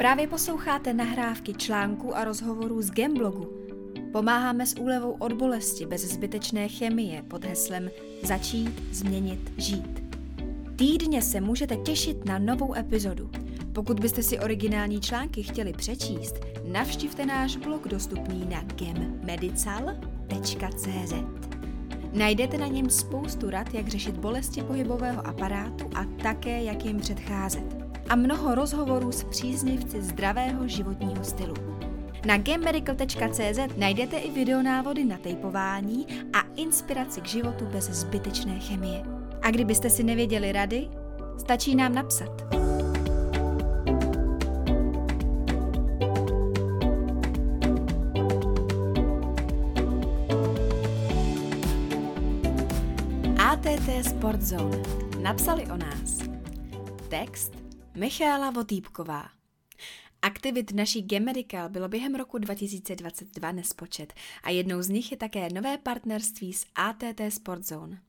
Právě posloucháte nahrávky článků a rozhovorů z Gemblogu. Pomáháme s úlevou od bolesti bez zbytečné chemie pod heslem Začít, změnit, žít. Týdně se můžete těšit na novou epizodu. Pokud byste si originální články chtěli přečíst, navštivte náš blog dostupný na gemmedical.cz. Najdete na něm spoustu rad, jak řešit bolesti pohybového aparátu a také, jak jim předcházet a mnoho rozhovorů s příznivci zdravého životního stylu. Na gammedical.cz najdete i videonávody na tejpování a inspiraci k životu bez zbytečné chemie. A kdybyste si nevěděli rady, stačí nám napsat. ATT Sport Zone. Napsali o nás. Text Michála Votýpková. Aktivit naší Gemedical bylo během roku 2022 nespočet a jednou z nich je také nové partnerství s ATT Sport Zone.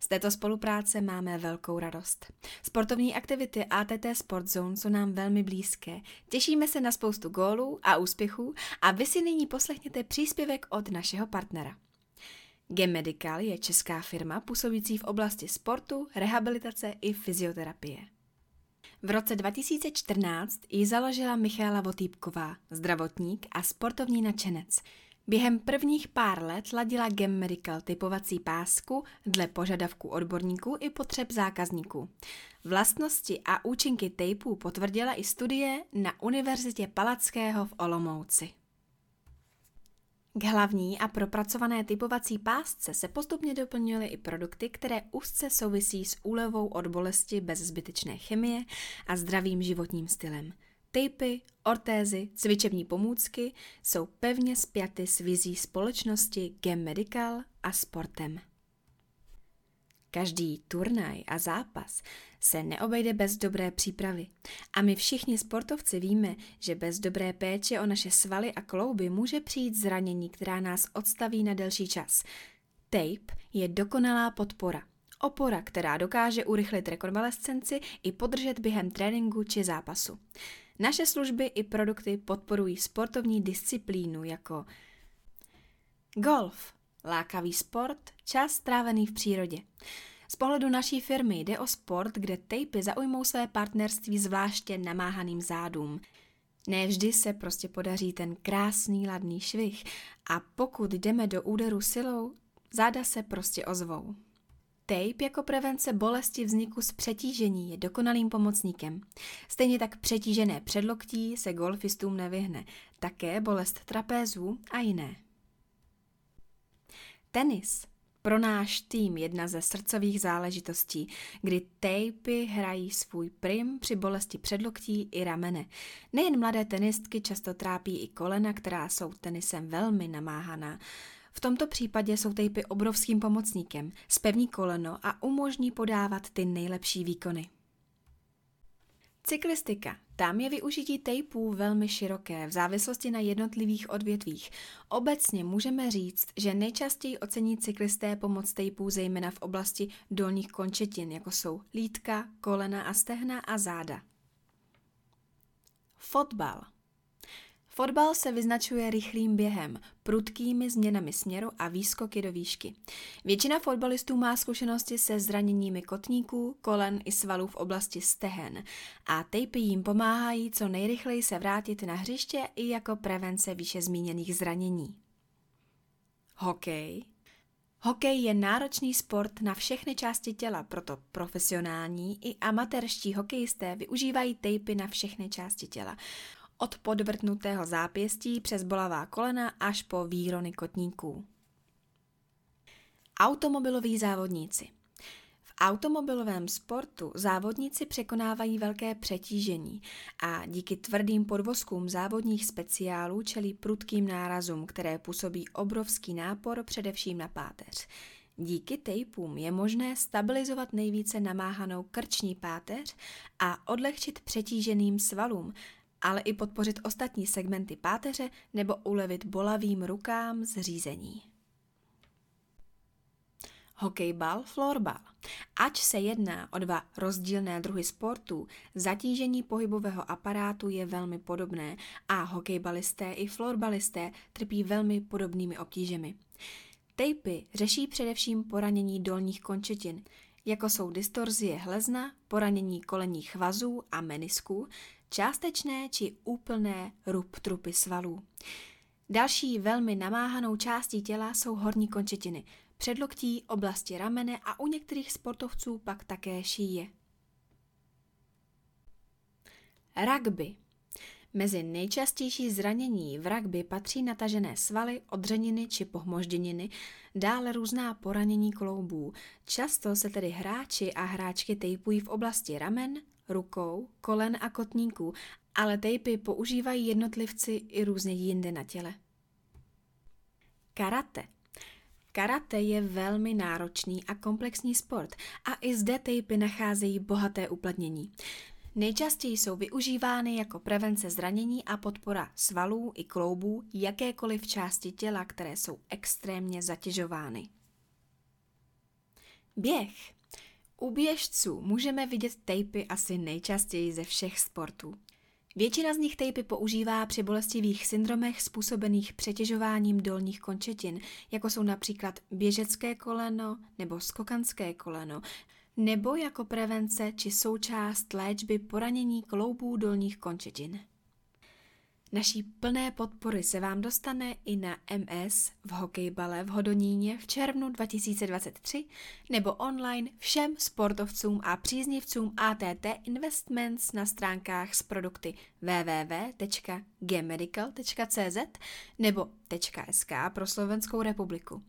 Z této spolupráce máme velkou radost. Sportovní aktivity ATT Sport Zone jsou nám velmi blízké. Těšíme se na spoustu gólů a úspěchů a vy si nyní poslechněte příspěvek od našeho partnera. Gemedical je česká firma působící v oblasti sportu, rehabilitace i fyzioterapie. V roce 2014 ji založila Michála Votýpková, zdravotník a sportovní nadšenec. Během prvních pár let ladila Gem Medical typovací pásku dle požadavků odborníků i potřeb zákazníků. Vlastnosti a účinky tejpů potvrdila i studie na Univerzitě Palackého v Olomouci. K hlavní a propracované typovací pásce se postupně doplnily i produkty, které úzce souvisí s úlevou od bolesti bez zbytečné chemie a zdravým životním stylem. Tejpy, ortézy, cvičební pomůcky jsou pevně spjaty s vizí společnosti Gem Medical a sportem. Každý turnaj a zápas se neobejde bez dobré přípravy. A my všichni sportovci víme, že bez dobré péče o naše svaly a klouby může přijít zranění, která nás odstaví na delší čas. Tape je dokonalá podpora. Opora, která dokáže urychlit rekonvalescenci i podržet během tréninku či zápasu. Naše služby i produkty podporují sportovní disciplínu jako golf, lákavý sport, čas strávený v přírodě. Z pohledu naší firmy jde o sport, kde tejpy zaujmou své partnerství zvláště namáhaným zádům. Ne vždy se prostě podaří ten krásný ladný švih a pokud jdeme do úderu silou, záda se prostě ozvou. Tape jako prevence bolesti vzniku z přetížení je dokonalým pomocníkem. Stejně tak přetížené předloktí se golfistům nevyhne, také bolest trapézů a jiné. Tenis pro náš tým jedna ze srdcových záležitostí, kdy tejpy hrají svůj prim při bolesti předloktí i ramene. Nejen mladé tenistky často trápí i kolena, která jsou tenisem velmi namáhaná. V tomto případě jsou tejpy obrovským pomocníkem, spevní koleno a umožní podávat ty nejlepší výkony. Cyklistika. Tam je využití tejpů velmi široké v závislosti na jednotlivých odvětvích. Obecně můžeme říct, že nejčastěji ocení cyklisté pomoc tejpů zejména v oblasti dolních končetin, jako jsou lítka, kolena a stehna a záda. Fotbal. Fotbal se vyznačuje rychlým během, prudkými změnami směru a výskoky do výšky. Většina fotbalistů má zkušenosti se zraněními kotníků, kolen i svalů v oblasti stehen a tejpy jim pomáhají co nejrychleji se vrátit na hřiště i jako prevence výše zmíněných zranění. Hokej Hokej je náročný sport na všechny části těla, proto profesionální i amatérští hokejisté využívají tejpy na všechny části těla od podvrtnutého zápěstí přes bolavá kolena až po výrony kotníků. Automobiloví závodníci v automobilovém sportu závodníci překonávají velké přetížení a díky tvrdým podvozkům závodních speciálů čelí prudkým nárazům, které působí obrovský nápor především na páteř. Díky tejpům je možné stabilizovat nejvíce namáhanou krční páteř a odlehčit přetíženým svalům, ale i podpořit ostatní segmenty páteře nebo ulevit bolavým rukám z řízení. hokejbal, florbal. Ač se jedná o dva rozdílné druhy sportů, zatížení pohybového aparátu je velmi podobné a hokejbalisté i florbalisté trpí velmi podobnými obtížemi. Tejpy řeší především poranění dolních končetin, jako jsou distorzie hlezna, poranění kolenních vazů a menisků, částečné či úplné ruptrupy svalů. Další velmi namáhanou částí těla jsou horní končetiny, předloktí, oblasti ramene a u některých sportovců pak také šíje. Rugby Mezi nejčastější zranění v rugby patří natažené svaly, odřeniny či pohmožděniny, dále různá poranění kloubů. Často se tedy hráči a hráčky tejpují v oblasti ramen, rukou, kolen a kotníků, ale tejpy používají jednotlivci i různě jinde na těle. Karate Karate je velmi náročný a komplexní sport a i zde tejpy nacházejí bohaté uplatnění. Nejčastěji jsou využívány jako prevence zranění a podpora svalů i kloubů jakékoliv části těla, které jsou extrémně zatěžovány. Běh. U běžců můžeme vidět tejpy asi nejčastěji ze všech sportů. Většina z nich tejpy používá při bolestivých syndromech způsobených přetěžováním dolních končetin, jako jsou například běžecké koleno nebo skokanské koleno, nebo jako prevence či součást léčby poranění kloubů dolních končetin. Naší plné podpory se vám dostane i na MS v hokejbale v Hodoníně v červnu 2023 nebo online všem sportovcům a příznivcům ATT Investments na stránkách s produkty www.gmedical.cz nebo .sk pro Slovenskou republiku.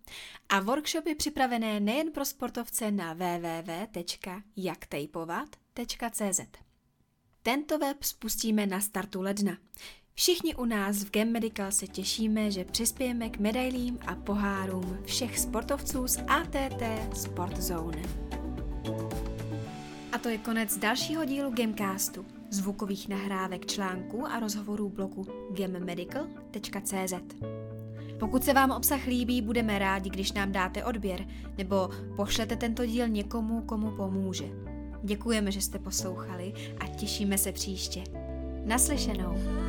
A workshopy připravené nejen pro sportovce na www.jaktejpovat.cz. Tento web spustíme na startu ledna. Všichni u nás v Gem Medical se těšíme, že přispějeme k medailím a pohárům všech sportovců z ATT Sport Zone. A to je konec dalšího dílu Gamecastu, zvukových nahrávek článků a rozhovorů bloku gemmedical.cz. Pokud se vám obsah líbí, budeme rádi, když nám dáte odběr nebo pošlete tento díl někomu, komu pomůže. Děkujeme, že jste poslouchali a těšíme se příště. Naslyšenou.